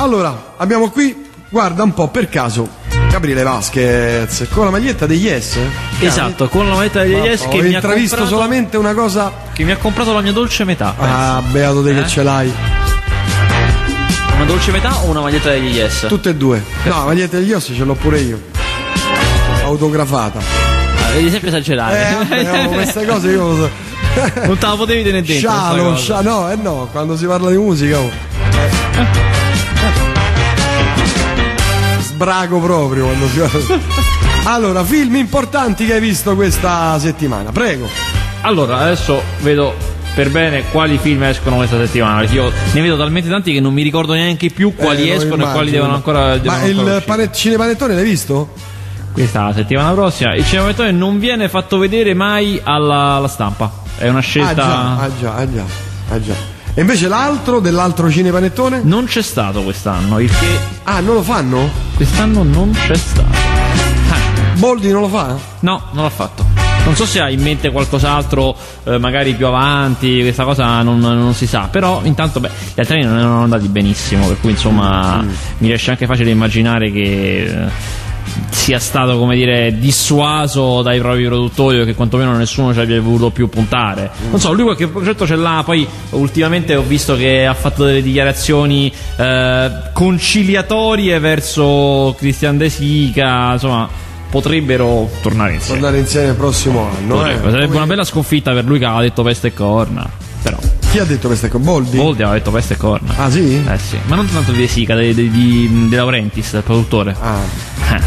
Allora, abbiamo qui, guarda un po' per caso, Gabriele Vasquez con la maglietta degli Yes. Esatto, con la maglietta degli Yes Ho che mi, ha intravisto comprato, solamente una cosa. che mi ha comprato la mia dolce metà. Ah, beato te Eh? che ce l'hai. Una dolce metà o una maglietta degli Yes? Tutte e due. No, la maglietta degli Yes ce l'ho pure io. Autografata. Ah, devi sempre esagerare. Eh, vabbè, oh, queste cose io lo so. non te la potevi tenere dentro. Scialo, cosa. scia- no, eh no, quando si parla di musica. oh. Sbrago proprio quando si. Allora, film importanti che hai visto questa settimana, prego. Allora, adesso vedo per bene quali film escono questa settimana. Perché io ne vedo talmente tanti che non mi ricordo neanche più quali Eh, escono e quali immagino. devono ancora. devono Ma ancora il pane- cinepanettone l'hai visto? Questa la settimana prossima. Il cinematografo non viene fatto vedere mai alla, alla stampa. È una Ah scelta. già, ah già, ah già, ah già. E invece l'altro dell'altro cinepanettone? Non c'è stato quest'anno, il che Ah, non lo fanno? quest'anno non c'è stato. Boldi non lo fa? No, non l'ho fatto. Non so se ha in mente qualcos'altro, eh, magari più avanti, questa cosa non, non si sa. Però intanto, beh, gli altri non erano andati benissimo, per cui insomma mi riesce anche facile immaginare che eh, sia stato, come dire, dissuaso dai propri produttori o che quantomeno nessuno ci abbia voluto più puntare. Non so, lui qualche progetto ce l'ha, poi ultimamente ho visto che ha fatto delle dichiarazioni eh, conciliatorie verso Christian De Sica, insomma potrebbero tornare insieme. Tornare insieme il prossimo anno, eh. Sarebbe una bella sconfitta per lui che aveva detto peste e corna. Però Chi ha detto queste cose? Boldi? Boldi aveva detto peste e corna. Ah sì? Eh sì, ma non tanto di Sica, di, di, di De Laurentiis, il produttore. Ah. Eh.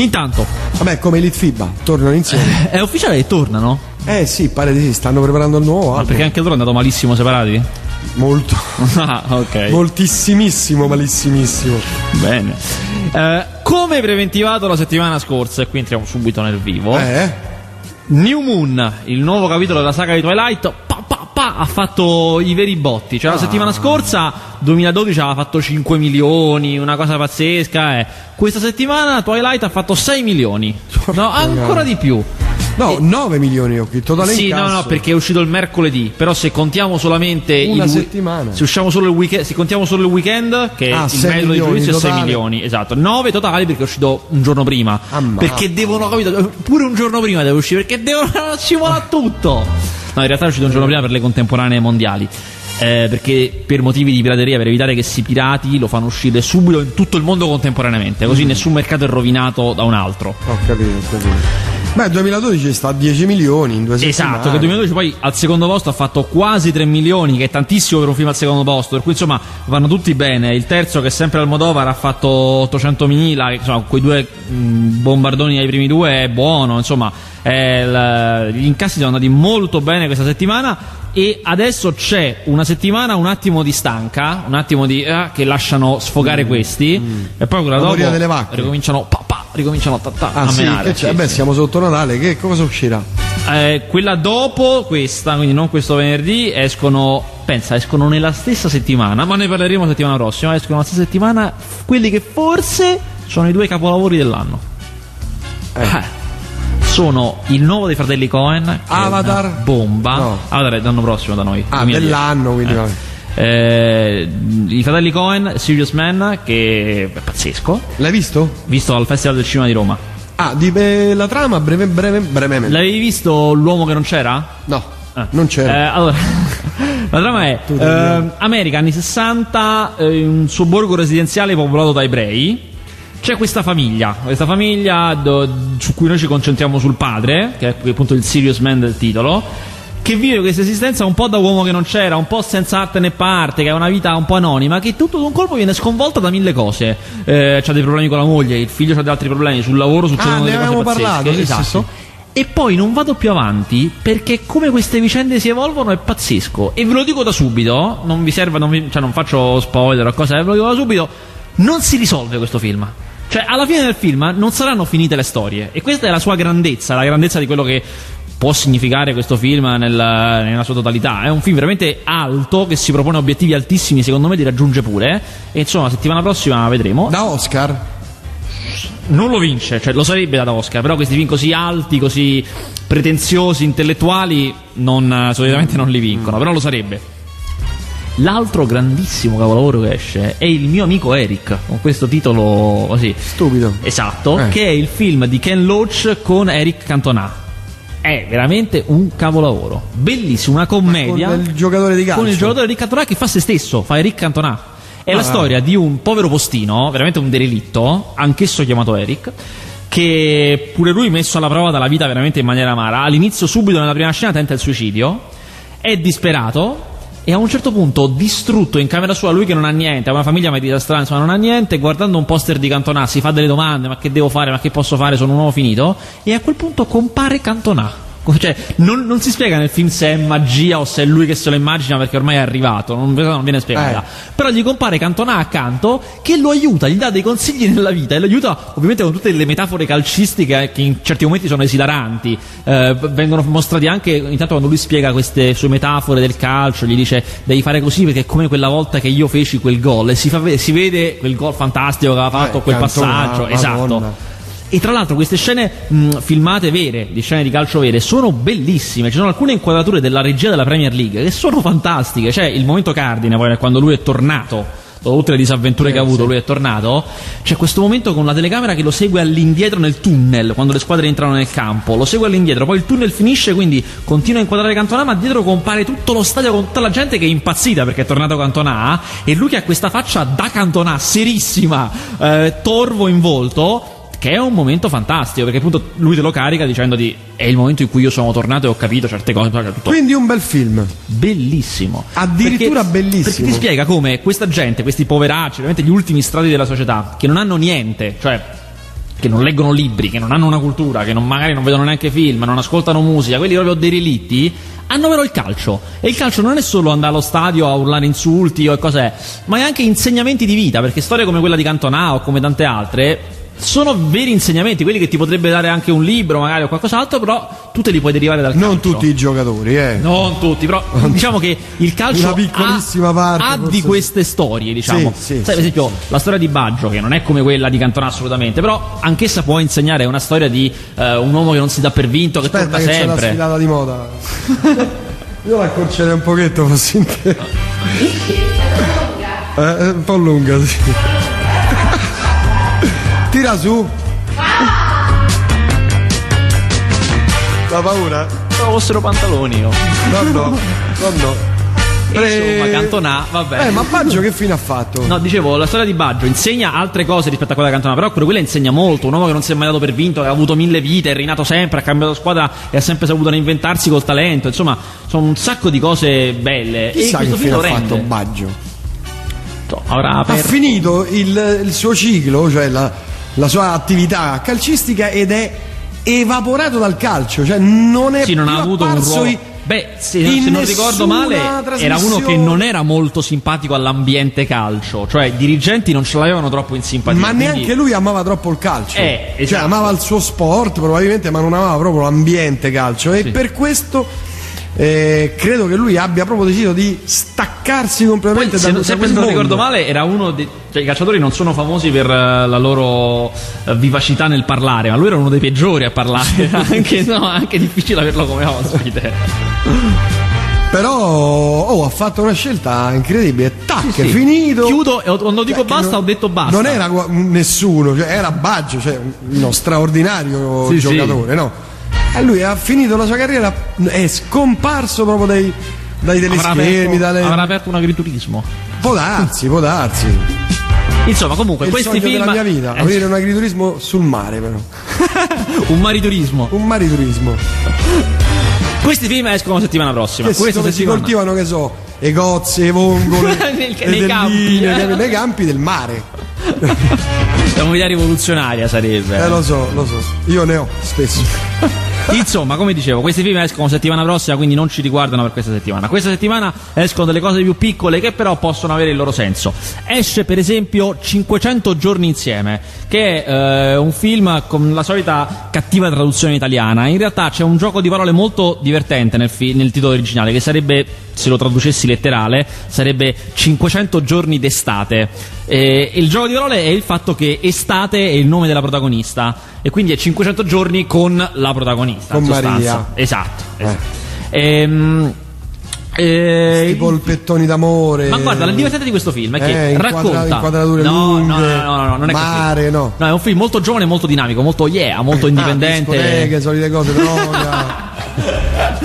Intanto, Vabbè, come Elite FIBA, tornano insieme. è ufficiale che tornano? eh sì, pare di sì, stanno preparando il nuovo Ma album. perché anche loro è andato malissimo separati? Molto. ah, ok. Moltissimissimo, malissimissimo. Bene. Eh, come preventivato la settimana scorsa, e qui entriamo subito nel vivo. Eh? New Moon, il nuovo capitolo della saga di Twilight, pa, pa, pa, ha fatto i veri botti. Cioè, la Ah. settimana scorsa, 2012, aveva fatto 5 milioni, una cosa pazzesca. eh. Questa settimana Twilight ha fatto 6 milioni. No, ancora di più. No, 9 milioni ho qui, totale Sì, incasso. no, no, perché è uscito il mercoledì. Però se contiamo solamente Una il settimana. Se, usciamo solo il weekend, se contiamo solo il weekend, che Ah, il metodo di giudizio è 6 totali. milioni, esatto. 9 totali perché è uscito un giorno prima. Ammazza. Perché devono, capito? Pure un giorno prima deve uscire perché devono scivolare tutto. No, in realtà è uscito un giorno prima per le contemporanee mondiali. Eh, perché per motivi di pirateria, per evitare che si pirati, lo fanno uscire subito in tutto il mondo contemporaneamente, Mm. così nessun mercato è rovinato da un altro. Ho capito, ho capito. Beh, 2012 sta a 10 milioni in due settimane. Esatto, che il 2012 poi al secondo posto ha fatto quasi 3 milioni, che è tantissimo per un film al secondo posto, per cui insomma vanno tutti bene. Il terzo, che è sempre Almodovar, ha fatto 800 mila, insomma quei due mh, bombardoni ai primi due è buono, insomma è il- gli incassi sono andati molto bene questa settimana. E adesso c'è una settimana un attimo di stanca, un attimo di eh, che lasciano sfogare questi, e poi quella La dopo moria delle vacche. ricominciano pa, pa, ricominciano ta, ta, Ah a sì, menare. che c'è? sì, Beh, siamo sotto Natale, che cosa uscirà? Eh, quella dopo questa, quindi non questo venerdì, escono, pensa, escono nella stessa settimana, ma ne parleremo la settimana prossima, escono nella stessa settimana quelli che forse sono i due capolavori dell'anno. Eh, Sono il nuovo dei fratelli Cohen, Avatar? bomba. No. Avatar è l'anno prossimo da noi. Ah, 2010. dell'anno, quindi Eh. Eh, I fratelli Cohen, Serious Man, che è pazzesco, L'hai visto? visto al Festival del Cinema di Roma. Ah, di eh, la trama breve, breve, brevemente. L'avevi visto l'uomo che non c'era? No, Ah. non c'era. Eh, allora, la trama è ehm, America anni 60, eh, un sobborgo residenziale popolato da ebrei. C'è questa famiglia, questa famiglia do- su cui noi ci concentriamo sul padre, che è appunto il serious man del titolo, che vive questa esistenza un po' da uomo che non c'era, un po' senza arte né parte, che ha una vita un po' anonima, che tutto d'un colpo viene sconvolta da mille cose. Eh, c'ha dei problemi con la moglie, il figlio ha degli altri problemi, sul lavoro succedono Ah, delle cose pazzesche. parlato, sì, esatto. sì. E poi non vado più avanti perché come queste vicende si evolvono è pazzesco. E ve lo dico da subito, non vi serve, non, vi- cioè non faccio spoiler o cose, ve lo dico da subito, non si risolve questo film. Cioè, alla fine del film non saranno finite le storie. E questa è la sua grandezza, la grandezza di quello che può significare questo film nella, nella sua totalità. È un film veramente alto che si propone obiettivi altissimi, secondo me li raggiunge pure. E insomma, la settimana prossima vedremo. Da Oscar? Non lo vince, cioè lo sarebbe da Oscar, però questi film così alti, così pretenziosi, intellettuali, non, solitamente non li vincono, però lo sarebbe. L'altro grandissimo capolavoro che esce è il mio amico Eric, con questo titolo così. Stupido. Esatto, Eh. che è il film di Ken Loach con Eric Cantona. È veramente un capolavoro. Bellissimo, una commedia. Con il giocatore di calcio. Con il giocatore Eric Cantona che fa se stesso, fa Eric Cantona. È la Ah. storia di un povero postino, veramente un derelitto, anch'esso chiamato Eric, che pure lui messo alla prova dalla vita veramente in maniera amara. All'inizio, subito nella prima scena, tenta il suicidio, è disperato e a un certo punto, distrutto in camera sua, lui che non ha niente, ha una famiglia media strana, insomma, non ha niente, guardando un poster di Cantona si fa delle domande, ma che devo fare, ma che posso fare, sono un uomo finito, e a quel punto compare Cantona. Cioè, non, non si spiega nel film se è magia o se è lui che se lo immagina perché ormai è arrivato, non, non viene spiegata. Eh. Però gli compare Cantona accanto che lo aiuta, gli dà dei consigli nella vita e lo aiuta ovviamente con tutte le metafore calcistiche che in certi momenti sono esilaranti. Eh, vengono mostrati anche, intanto quando lui spiega queste sue metafore del calcio, gli dice devi fare così perché è come quella volta che io feci quel gol e si, fa si vede quel gol fantastico che aveva fatto, Eh, quel Cantona, passaggio, Madonna. esatto. E tra l'altro queste scene mh, filmate vere, di scene di calcio vere, sono bellissime. Ci sono alcune inquadrature della regia della Premier League che sono fantastiche. C'è il momento cardine, poi quando lui è tornato, dopo tutte le disavventure Sì, che ha avuto, sì. lui è tornato. C'è questo momento con la telecamera che lo segue all'indietro nel tunnel, quando le squadre entrano nel campo. Lo segue all'indietro, poi il tunnel finisce, quindi continua a inquadrare Cantona, ma dietro compare tutto lo stadio con tutta la gente che è impazzita perché è tornato Cantona. E lui che ha questa faccia da Cantona, serissima, eh, torvo in volto che è un momento fantastico perché appunto lui te lo carica dicendoti è il momento in cui io sono tornato e ho capito certe cose tutto Quindi un bel film. bellissimo Addirittura Perché- bellissimo. perché ti spiega come questa gente questi poveracci veramente gli ultimi strati della società che non hanno niente cioè che non leggono libri, che non hanno una cultura, che non- magari non vedono neanche film, non ascoltano musica, quelli proprio derelitti, hanno però il calcio. E il calcio non è solo andare allo stadio a urlare insulti o cos'è, ma è anche insegnamenti di vita, perché storie come quella di Cantona o come tante altre sono veri insegnamenti, quelli che ti potrebbe dare anche un libro magari o qualcos'altro, però tu te li puoi derivare dal Non calcio. tutti i giocatori, eh. Non tutti, però diciamo che il calcio ha, parte, ha di queste storie, diciamo. Sì, sì, Sai, sì. per esempio, la storia di Baggio, che non è come quella di Cantona assolutamente, però anch'essa può insegnare, è una storia di eh, un uomo che non si dà per vinto, che Aspetta torna che c'è la sempre. sfilata di moda. Io la accorcerei un pochetto fossi in te. È un po' lunga, sì. Tira su. La paura? Però fossero pantaloni, io. No, no, no, no. Insomma, Cantona, vabbè. Eh, ma Baggio che fine ha fatto? No, dicevo, la storia di Baggio insegna altre cose rispetto a quella di Cantona, però quello- quella insegna molto. Un uomo che non si è mai dato per vinto, che ha avuto mille vite, è rinato sempre, ha cambiato squadra e ha sempre saputo reinventarsi col talento. Insomma, sono un sacco di cose belle. Chissà e che fine ha fatto. Baggio. Avrà Ha finito il, il suo ciclo, cioè la, la sua attività calcistica ed è evaporato dal calcio, cioè non è Sì, non ha avuto un ruolo. i- Beh, se, se non ricordo male, era uno che non era molto simpatico all'ambiente calcio, cioè i dirigenti non ce l'avevano troppo in simpatia. Ma quindi- neanche lui amava troppo il calcio. Eh, Cioè esatto. amava il suo sport probabilmente, ma non amava proprio l'ambiente calcio. E Sì. per questo eh, credo che lui abbia proprio deciso di staccarsi Poi, completamente se, da, da sempre quel se non mondo. ricordo male, era uno dei. Cioè, i calciatori non sono famosi per eh, la loro eh, vivacità nel parlare, ma lui era uno dei peggiori a parlare. anche, no, anche difficile averlo come ospite. Però oh, ha fatto una scelta incredibile. Tac, Sì, è sì. finito. Chiudo quando dico Cioè, basta, non- ho detto basta. Non era nessuno, cioè era Baggio, cioè uno straordinario sì. giocatore, no? E lui ha finito la sua carriera, è scomparso proprio dai, dai Avrà teleschermi, aperto, dalle... avrà aperto un agriturismo. Può darsi, può darsi. Insomma, comunque, È il questi film. della mia vita, Eh, avere un agriturismo sul mare però. un mariturismo. Un mariturismo. Questi film escono la settimana prossima. Che si, Questa dove si settimana. coltivano, che so, le cozze, le vongole, Nel- le nei campi, nei- campi del mare. La un'idea rivoluzionaria sarebbe. Eh lo so, lo so. Io ne ho spesso. Insomma, come dicevo, questi film escono settimana prossima, quindi non ci riguardano per questa settimana. Questa settimana escono delle cose più piccole che però possono avere il loro senso. Esce per esempio 500 giorni insieme, che è eh, un film con la solita cattiva traduzione italiana. In realtà c'è un gioco di parole molto divertente nel, fi- nel titolo originale, che sarebbe, se lo traducessi letterale, sarebbe 500 giorni d'estate. E il gioco di parole è il fatto che estate è il nome della protagonista e quindi è 500 giorni con la protagonista. Con in sostanza. Maria. Esatto. Eh. esatto. Ehm, Eh, polpettoni d'amore. Ma guarda, il divertente di questo film è che Eh, racconta. inquadra- inquadrature no, lunghe, no, no, no, no, non è mare, così. no. No, è un film molto giovane molto dinamico, molto yeah, molto indipendente. Ah, discoteche, solite cose, droga.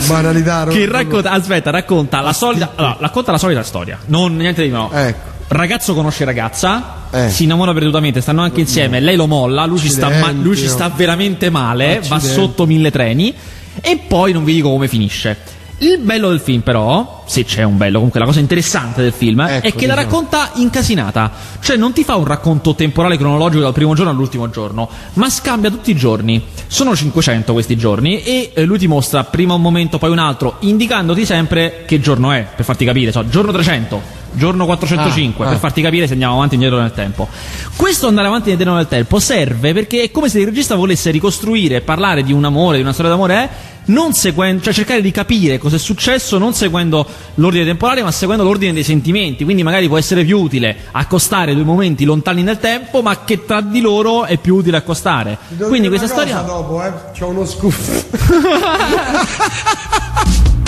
banalità. che racconta, aspetta, racconta la solita, allora, racconta la solita storia, non niente di nuovo. Ecco. Ragazzo conosce ragazza, Eh. si innamora perdutamente, stanno anche insieme, lei lo molla, lui ci sta, ma- lui ci sta veramente male, va Accidenti. sotto mille treni e poi non vi dico come finisce. Il bello del film, però, se c'è un bello, comunque la cosa interessante del film è Ecco, che la diciamo. racconta incasinata. Cioè, non ti fa un racconto temporale cronologico dal primo giorno all'ultimo giorno, ma scambia tutti i giorni. Sono 500 questi giorni e eh, lui ti mostra prima un momento, poi un altro, indicandoti sempre che giorno è, per farti capire. So, giorno 300, giorno 405, Ah, ah. per farti capire se andiamo avanti e indietro nel tempo. Questo andare avanti e indietro nel tempo serve perché è come se il regista volesse ricostruire e parlare di un amore, di una storia d'amore, eh, non seguendo, cioè cercare di capire cosa è successo non seguendo l'ordine temporale, ma seguendo l'ordine dei sentimenti. Quindi magari può essere più utile accostare due momenti lontani nel tempo, ma che tra di loro è più utile accostare. Quindi questa storia. dopo, eh. C'ho uno scuffo.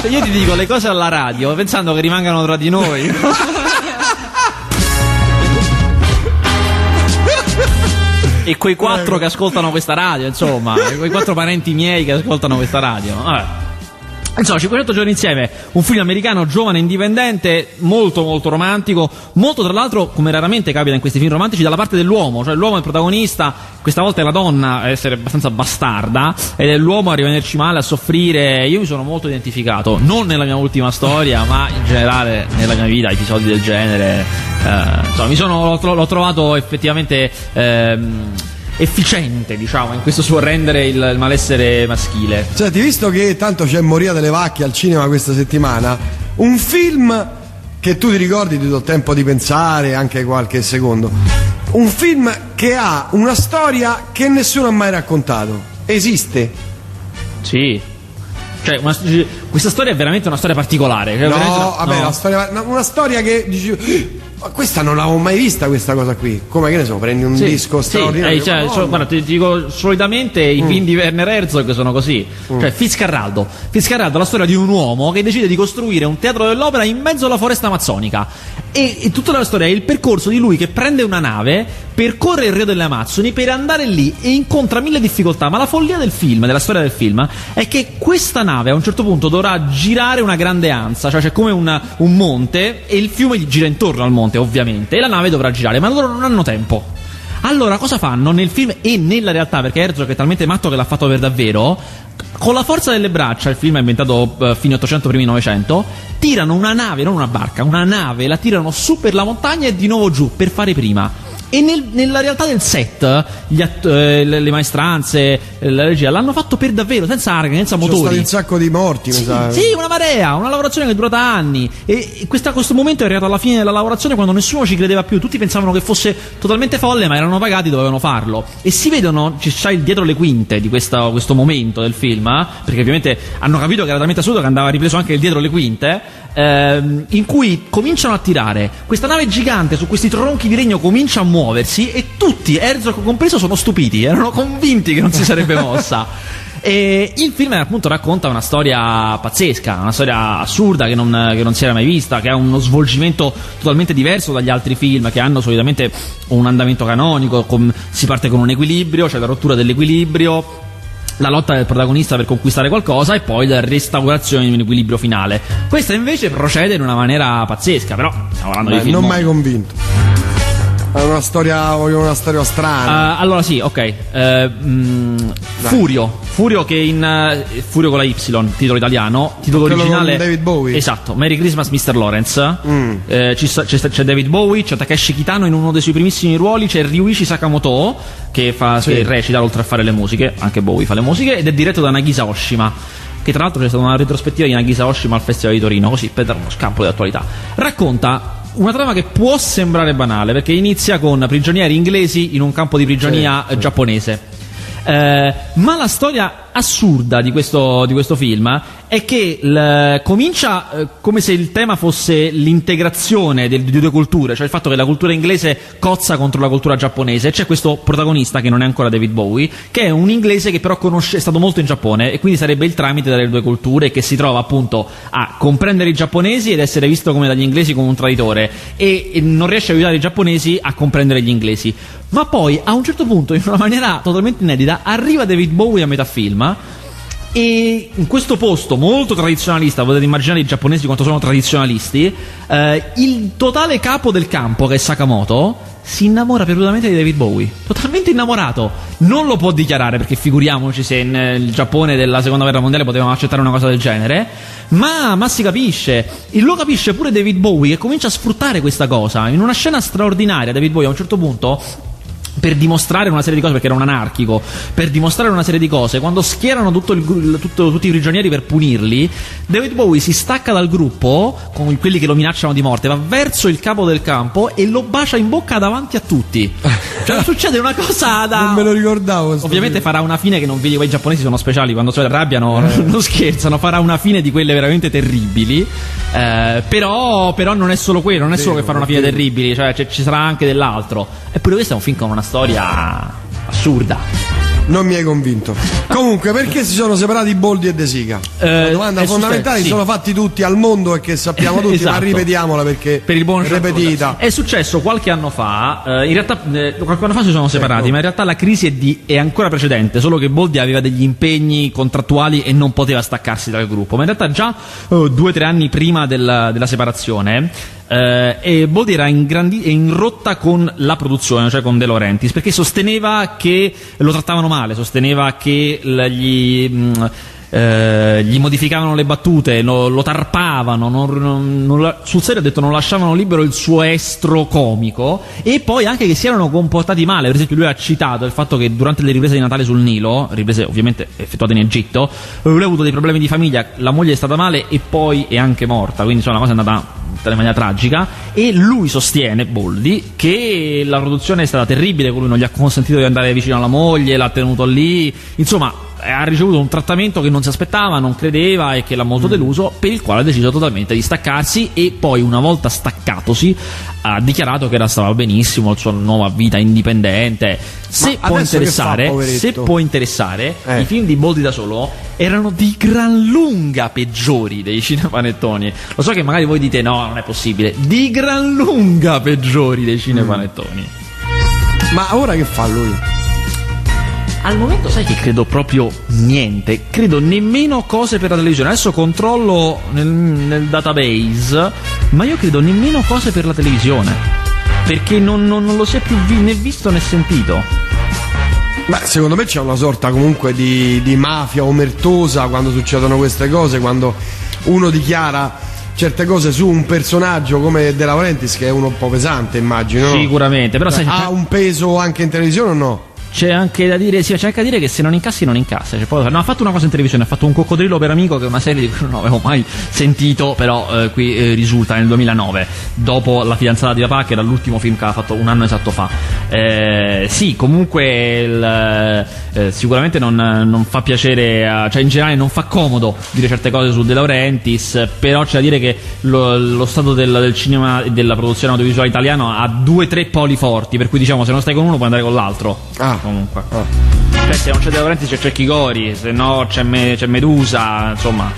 Cioè, io ti dico le cose alla radio pensando che rimangano tra di noi. e quei quattro che ascoltano questa radio, insomma, quei quattro parenti miei che ascoltano questa radio. Vabbè. Insomma, 500 giorni insieme, un film americano giovane indipendente, molto molto romantico, molto tra l'altro, come raramente capita in questi film romantici, dalla parte dell'uomo, cioè l'uomo è il protagonista, questa volta è la donna a essere abbastanza bastarda, ed è l'uomo a rimanerci male, a soffrire. Io mi sono molto identificato, non nella mia ultima storia, ma in generale nella mia vita, episodi del genere. Eh, insomma, sono, l'ho, l'ho trovato effettivamente... ehm, efficiente, diciamo, in questo suo rendere il, il malessere maschile. Senti, visto che tanto c'è Moria delle Vacche al cinema questa settimana, un film che tu ti ricordi, ti do tempo di pensare anche qualche secondo. Un film che ha una storia che nessuno ha mai raccontato. Esiste? Sì. Cioè, una- questa storia è veramente una storia particolare. cioè, No, una- vabbè, no. la storia- una, una storia che dici. Ma questa non l'avevo mai vista questa cosa qui. Come che ne so, prendi un Sì, disco sì, straordinario. eh, cioè, Madonna. so- guarda, ti, ti dico solitamente i film di Werner Herzog sono così. Cioè, Fitzcarraldo. Fitzcarraldo è la storia di un uomo che decide di costruire un teatro dell'opera in mezzo alla foresta amazzonica. E, e tutta la storia è il percorso di lui che prende una nave, percorre il Rio delle Amazzoni per andare lì e incontra mille difficoltà. Ma la follia del film, della storia del film, è che questa nave a un certo punto dovrà girare una grande ansa, cioè c'è come una- un monte e il fiume gli gira intorno al monte, ovviamente, e la nave dovrà girare, ma loro non hanno tempo. Allora, cosa fanno nel film e nella realtà? Perché Herzog è talmente matto che l'ha fatto per davvero. Con la forza delle braccia, il film è inventato eh, fine 800, primi 900. Tirano una nave, non una barca, una nave, la tirano su per la montagna e di nuovo giù per fare prima. E nel- nella realtà del set, att- eh, le, le maestranze, eh, la regia l'hanno fatto per davvero, senza arghe, senza Ci sono stati motori. un sacco di morti, mi sa. Sì, una marea, una lavorazione che è durata anni. E questa- questo momento è arrivato alla fine della lavorazione quando nessuno ci credeva più. Tutti pensavano che fosse totalmente folle, ma erano pagati, dovevano farlo. E si vedono, ci c'è dietro le quinte di questa- questo momento del film, eh, perché ovviamente hanno capito che era talmente assurdo che andava ripreso anche il dietro le quinte, ehm, in cui cominciano a tirare. Questa nave gigante su questi tronchi di legno comincia a muoversi e tutti, Herzog compreso, sono stupiti, erano convinti che non si sarebbe mossa. E il film appunto racconta una storia pazzesca, una storia assurda che non, che non si era mai vista, che ha uno svolgimento totalmente diverso dagli altri film che hanno solitamente un andamento canonico, con- si parte con un equilibrio, c'è la rottura dell'equilibrio, la lotta del protagonista per conquistare qualcosa e poi la restaurazione di un equilibrio finale. Questa invece procede in una maniera pazzesca, però stiamo parlando Beh, di film. non mai convinto. È una storia, voglio una storia strana. Ah, allora sì, ok. Eh, mm, Furio. Furio che in eh, Furio con la Y, titolo italiano, titolo Quello originale. con David Bowie? Esatto, Merry Christmas Mr. Lawrence. Mm. Eh, c'è David Bowie, c'è Takeshi Kitano in uno dei suoi primissimi ruoli, c'è Ryuichi Sakamoto che, fa, Sì. che recita oltre a fare le musiche, anche Bowie fa le musiche, ed è diretto da Nagisa Oshima. Che tra l'altro c'è stata una retrospettiva di Nagisa Oshima al Festival di Torino, così per dare uno scampo di attualità. Racconta una trama che può sembrare banale, perché inizia con prigionieri inglesi in un campo di prigionia Sì, eh, sì. giapponese. Eh, ma la storia assurda di questo, di questo film è che l- comincia eh, come se il tema fosse l'integrazione del- di due culture, cioè il fatto che la cultura inglese cozza contro la cultura giapponese. C'è questo protagonista, che non è ancora David Bowie, che è un inglese che però conosce, è stato molto in Giappone e quindi sarebbe il tramite delle due culture che si trova appunto a comprendere i giapponesi ed essere visto come dagli inglesi come un traditore e, e non riesce a aiutare i giapponesi a comprendere gli inglesi. Ma poi a un certo punto, in una maniera totalmente inedita, arriva David Bowie a metà film e in questo posto molto tradizionalista, potete immaginare i giapponesi quanto sono tradizionalisti, eh, il totale capo del campo, che è Sakamoto, si innamora perdutamente di David Bowie. Totalmente innamorato. Non lo può dichiarare perché figuriamoci se nel Giappone della seconda guerra mondiale potevano accettare una cosa del genere. Ma, ma si capisce. E lo capisce pure David Bowie che comincia a sfruttare questa cosa. In una scena straordinaria, David Bowie a un certo punto per dimostrare una serie di cose, perché era un anarchico, per dimostrare una serie di cose, quando schierano tutto il tutto- tutti i prigionieri per punirli, David Bowie si stacca dal gruppo, con quelli che lo minacciano di morte, va verso il capo del campo e lo bacia in bocca davanti a tutti. Cioè succede una cosa da... Non me lo ricordavo. Ovviamente film. farà una fine che non vedi, i giapponesi sono speciali, quando si arrabbiano non scherzano, farà una fine di quelle veramente terribili. Eh, però, però non è solo quello, non è solo che farà una fine terribile, cioè c'è- ci sarà anche dell'altro. Eppure questo è un film con una storia assurda. Non mi hai convinto. Comunque, perché si sono separati Boldi e De Sica? Eh, La domanda fondamentale, sì. sono fatti tutti al mondo e che sappiamo tutti, ma Esatto. ripetiamola perché per il buon ripetita. È successo qualche anno fa, eh, in realtà eh, qualche anno fa si sono separati, Ecco. ma in realtà la crisi è, di- è ancora precedente, solo che Boldi aveva degli impegni contrattuali e non poteva staccarsi dal gruppo, ma in realtà già eh, due o tre anni prima della, della separazione eh, e Boldi era in, grandi- in rotta con la produzione, cioè con De Laurentiis, perché sosteneva che lo trattavano male, sosteneva che gli... mh, eh, gli modificavano le battute, lo, lo tarpavano, non- non- non sul serio ha detto non lasciavano libero il suo estro comico e poi anche che si erano comportati male, per esempio lui ha citato il fatto che durante le riprese di Natale sul Nilo, riprese ovviamente effettuate in Egitto, lui ha avuto dei problemi di famiglia, la moglie è stata male e poi è anche morta, quindi insomma la cosa è andata in maniera tragica e lui sostiene, Boldi, che la produzione è stata terribile, lui non gli ha consentito di andare vicino alla moglie, l'ha tenuto lì, insomma ha ricevuto un trattamento che non si aspettava, non credeva e che l'ha molto deluso, per il quale ha deciso totalmente di staccarsi e poi una volta staccatosi ha dichiarato che era stava benissimo, la sua nuova vita indipendente. Se può interessare, fa, se può interessare, Eh. i film di Boldi da solo erano di gran lunga peggiori dei cinepanettoni. Lo so che magari voi dite no, non è possibile. Di gran lunga peggiori dei cinepanettoni. Ma ora che fa lui? Al momento sai che credo proprio niente, credo nemmeno cose per la televisione. Adesso controllo nel, nel database, ma io credo nemmeno cose per la televisione. Perché non, non- non lo si è più vi- né visto né sentito. Beh, secondo me c'è una sorta comunque di, di mafia omertosa quando succedono queste cose, quando uno dichiara certe cose su un personaggio come De Laurentiis, che è uno un po' pesante, immagino. no? Sicuramente, però sai, ha un peso anche in televisione o no? C'è anche da dire, sì, c'è anche da dire che se non incassi non incassa. Cioè, poi- no, ha fatto una cosa in televisione, ha fatto un coccodrillo per amico, che è una serie di cui non avevo mai sentito, però eh, qui eh, risulta nel 2009, dopo La fidanzata di papà, che era l'ultimo film che aveva fatto un anno esatto fa. Eh, sì, comunque il, eh, sicuramente non, non fa piacere, a- cioè in generale non fa comodo dire certe cose su De Laurentiis, però c'è da dire che lo, lo stato del, del cinema e della produzione audiovisuale italiano ha due tre poli forti, per cui diciamo se non stai con uno puoi andare con l'altro. Ah. Comunque. Ah. Cioè, se non c'è De Laurentiis c'è Cecchi Gori, se no c'è, Me- c'è Medusa, insomma.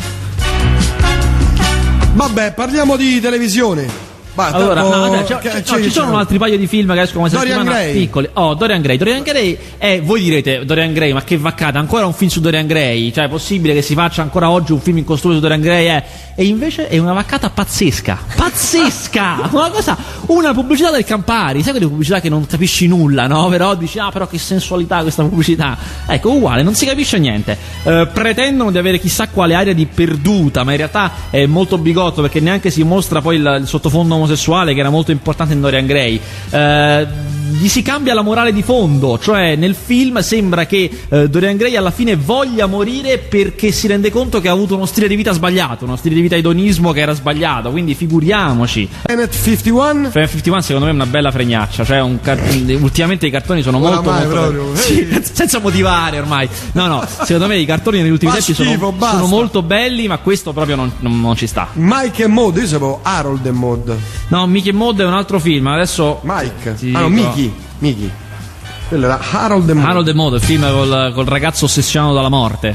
Vabbè, parliamo di televisione. Va, Allora, tanto- no, vabbè, c'è- che- c'è- c'è- no, ci sono altri paio di film che escono questa Dorian settimana Gray. piccoli. Oh, Dorian Gray. Dorian Gray è, voi direte, Dorian Gray, ma che vaccata, ancora un film su Dorian Gray? Cioè, è possibile che si faccia ancora oggi un film in costume su Dorian Gray? Eh? E invece è una vaccata pazzesca. Pazzesca! una cosa, una pubblicità del Campari, sai quelle pubblicità che non capisci nulla, no? Però dici, ah, però che sensualità questa pubblicità. Ecco, uguale, non si capisce niente. Eh, pretendono di avere chissà quale aria di perduta, ma in realtà è molto bigotto perché neanche si mostra poi il, il sottofondo omosessuale che era molto importante in Dorian Gray. Eh, gli si cambia la morale di fondo, cioè nel film sembra che eh, Dorian Gray alla fine voglia morire perché si rende conto che ha avuto uno stile di vita sbagliato, uno stile di vita edonismo che era sbagliato, quindi figuriamoci. Planet 51? Planet 51 secondo me è una bella fregnaccia, cioè car- ultimamente i cartoni sono molto, Oramai molto proprio, Sì, senza motivare ormai. No, no, secondo me i cartoni negli ultimi tempi sono, sono molto belli, ma questo proprio non, non- non ci sta. Mike e Maud, io sapevo Harold e Maud. No, Mickey e Maud è un altro film, adesso Mike? Ah no, dico. Mickey. Mickey. Quello era Harold e Maud. Harold e Maud, il film col, col ragazzo ossessionato dalla morte.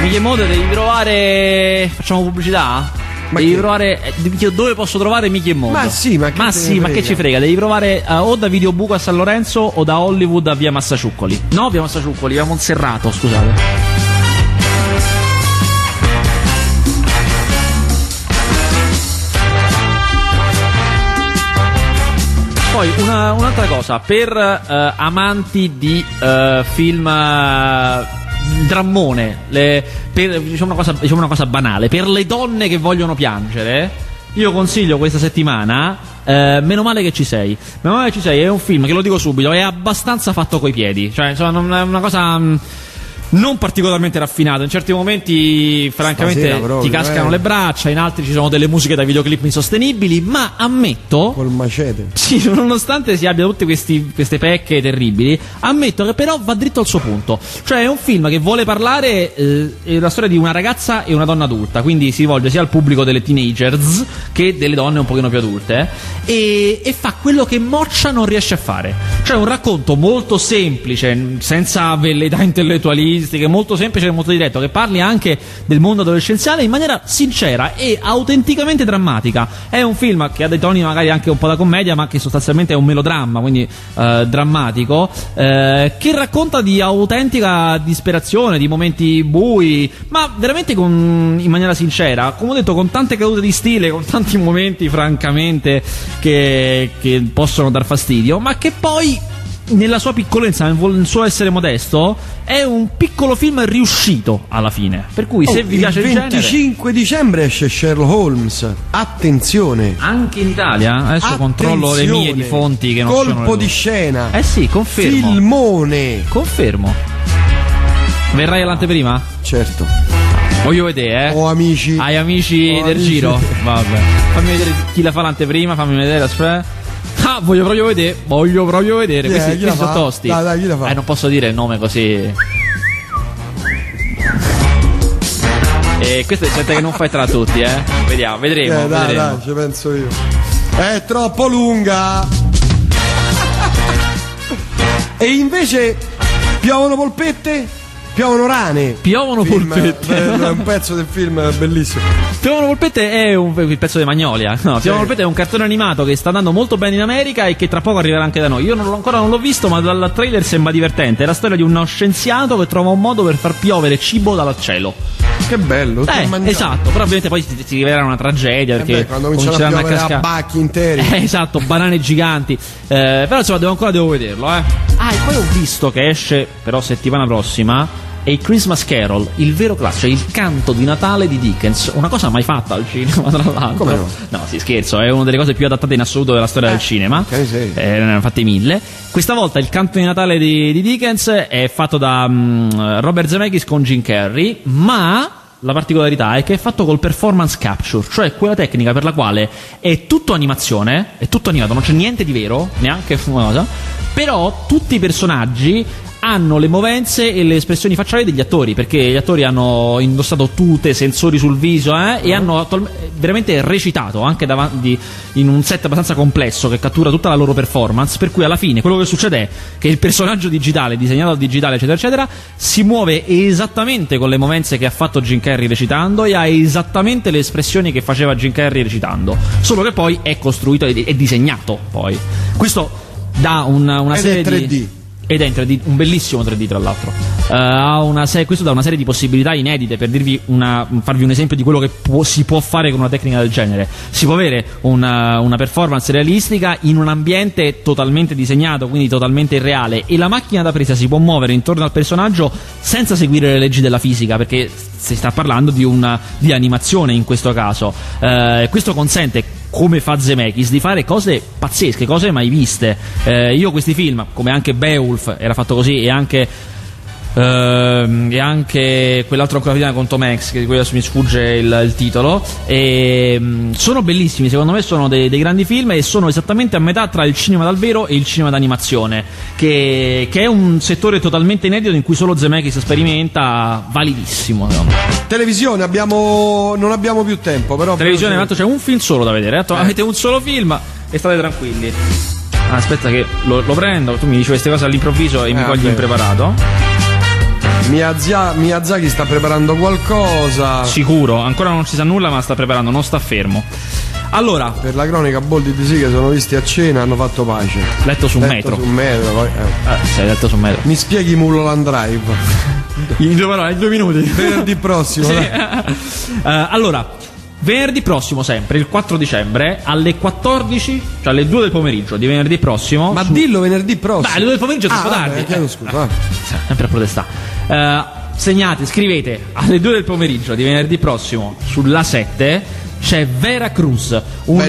Mickey e Maud devi trovare. Facciamo pubblicità? Ma devi che? trovare. eh, dove posso trovare Mickey e Maud? Ma sì, ma che ne sì, ma che ci frega? Devi provare eh, o da Videobuco a San Lorenzo o da Hollywood a via Massaciuccoli. No, via Massaciuccoli, via Monserrato, scusate. Poi una- un'altra cosa, per eh, amanti di eh, film eh, drammone, le- per- diciamo, una cosa, diciamo una cosa banale, per le donne che vogliono piangere, io consiglio questa settimana eh, Meno male che ci sei. Meno male che ci sei è un film che lo dico subito, è abbastanza fatto coi piedi, cioè insomma è una cosa mh, non particolarmente raffinata, in certi momenti francamente Stasera proprio, ti cascano eh. le braccia, in altri ci sono delle musiche da videoclip insostenibili, ma ammetto Col macete. sì, nonostante si abbia tutte questi- queste pecche terribili, ammetto che però va dritto al suo punto. Cioè è un film che vuole parlare, eh, è la storia di una ragazza e una donna adulta, quindi si rivolge sia al pubblico delle teenagers che delle donne un pochino più adulte, e, e fa quello che Moccia non riesce a fare. Cioè un racconto molto semplice, senza velleità intellettualistiche, molto semplice e molto diretto, che parli anche del mondo adolescenziale in maniera sincera e autenticamente drammatica. È un film che ha dei toni magari anche un po' da commedia, ma che sostanzialmente è un melodramma, quindi eh, drammatico, eh, che racconta di autentica disperazione, di momenti bui, ma veramente con- in maniera sincera. Come ho detto, con tante cadute di stile, con tanti momenti francamente che, che possono dar fastidio, ma che poi nella sua piccolezza, nel suo essere modesto, è un piccolo film riuscito alla fine. Per cui se Oh, vi piace il, il genere, 25 dicembre esce Sherlock Holmes. Attenzione. anche in Italia, adesso controllo le mie di fonti che non sono le Colpo di scena. Eh sì, confermo. Filmone. Confermo. Verrai all'anteprima? Certo. Voglio vedere, eh. Ho amici. Hai amici Ho del amici. giro? Vabbè. Fammi vedere chi la fa l'anteprima, fammi vedere, aspetta. Ah, voglio proprio vedere, voglio proprio vedere. È? questi questi sono tosti. Dai, dai, chi la fa? Eh, non posso dire il nome così. E questo è gente che non fai tra tutti, eh. Vediamo, vedremo, Eh, dai, vedremo. dai, ci penso io. È troppo lunga. e invece piovono polpette? Piovono rane. Piovono Film, polpette. eh, È un pezzo del film bellissimo. Piovono Polpette è un il pezzo di Magnolia. No, Piovono Sì. Polpette è un cartone animato che sta andando molto bene in America e che tra poco arriverà anche da noi. Io non ancora non l'ho visto, ma dal trailer sembra divertente. È la storia di uno scienziato che trova un modo per far piovere cibo dal cielo. Che bello. Eh, esatto, però ovviamente poi si, si rivelerà una tragedia Eh perché beh, quando a cominceranno piovere a cascare. bacchi interi. Eh, esatto, banane giganti. Eh, però insomma, devo ancora devo vederlo, eh. Ah, e poi ho visto che esce però settimana prossima è il Christmas Carol, il vero classico, cioè il canto di Natale di Dickens, una cosa mai fatta al cinema, tra l'altro. Come no? No, sì, scherzo, è una delle cose più adattate in assoluto della storia del cinema. ok, sì. Eh, ne hanno fatte mille. Questa volta il canto di Natale di, di Dickens è fatto da mm, Robert Zemeckis con Jim Carrey, ma la particolarità è che è fatto col performance capture, cioè quella tecnica per la quale è tutto animazione, è tutto animato, non c'è niente di vero, neanche una cosa, però tutti i personaggi hanno le movenze e le espressioni facciali degli attori perché gli attori hanno indossato tute, sensori sul viso eh, e hanno attualme- veramente recitato anche davanti in un set abbastanza complesso che cattura tutta la loro performance per cui alla fine quello che succede è che il personaggio digitale disegnato al digitale eccetera eccetera si muove esattamente con le movenze che ha fatto Jim Carrey recitando e ha esattamente le espressioni che faceva Jim Carrey recitando solo che poi è costruito e disegnato poi questo dà una, una serie 3D. di ed è in 3D, un bellissimo 3D tra l'altro. Eh, ha una se- questo dà una serie di possibilità inedite per una- farvi un esempio di quello che può- si può fare con una tecnica del genere. Si può avere una, una performance realistica in un ambiente totalmente disegnato, quindi totalmente irreale, e la macchina da presa si può muovere intorno al personaggio senza seguire le leggi della fisica, perché si sta parlando di, una, di animazione in questo caso. Eh, questo consente come fa Zemeckis di fare cose pazzesche, cose mai viste. Eh, io questi film, come anche Beowulf era fatto così e anche Ehm, e anche quell'altro capitano con Tom Hanks, che di cui adesso mi sfugge il, il titolo. E, mh, sono bellissimi, secondo me sono dei, dei, grandi film e sono esattamente a metà tra il cinema dal vero e il cinema d'animazione, che, che è un settore totalmente inedito in cui solo Zemeckis sperimenta, validissimo. No? Televisione, abbiamo, non abbiamo più tempo, però... Televisione, tanto c'è un film solo da vedere, eh? avete un solo film e state tranquilli. aspetta che lo, lo, prendo, tu mi dici queste cose all'improvviso e eh, mi cogli impreparato. Miyazaki sta preparando qualcosa. Sicuro, ancora non si sa nulla, ma sta preparando, non sta fermo. Allora, per la cronaca Boldi di sì che sono visti a cena hanno fatto pace. Letto su letto metro. Su metro, poi, eh. eh sei letto su metro. Mi spieghi Mulholland Drive. in due parole, in due minuti. Venerdì prossimo. sì. uh, allora, venerdì prossimo sempre, il 4 dicembre, alle 14, cioè alle 2 del pomeriggio di venerdì prossimo. Ma su... dillo venerdì prossimo. Beh, alle 2 del pomeriggio è troppo ah, tardi. Chiedo scusa. Ah, sempre a protestare. Uh, segnate, scrivete alle 2 del pomeriggio di venerdì prossimo sulla 7 c'è Vera Cruz, un,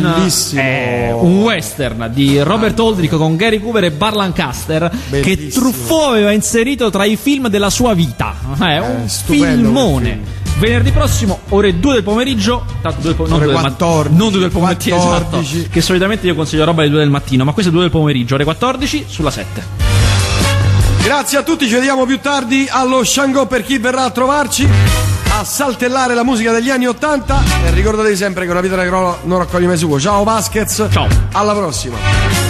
eh, un western di Robert Aldrich con Gary Cooper e Bar Lancaster che Truffaut aveva inserito tra i film della sua vita. È eh, un filmone. Venerdì prossimo, ore 2 del pomeriggio, tanto 2 del, non, 2 14, non 2 del pomeriggio, esatto, che solitamente io consiglio roba alle 2 del mattino, ma questo è 2 del pomeriggio, ore 14 sulla 7. Grazie a tutti, ci vediamo più tardi allo Shango per chi verrà a trovarci a saltellare la musica degli anni 80 e ricordatevi sempre che una vita da non raccoglie mai sugo. Ciao Vasquez, ciao, alla prossima.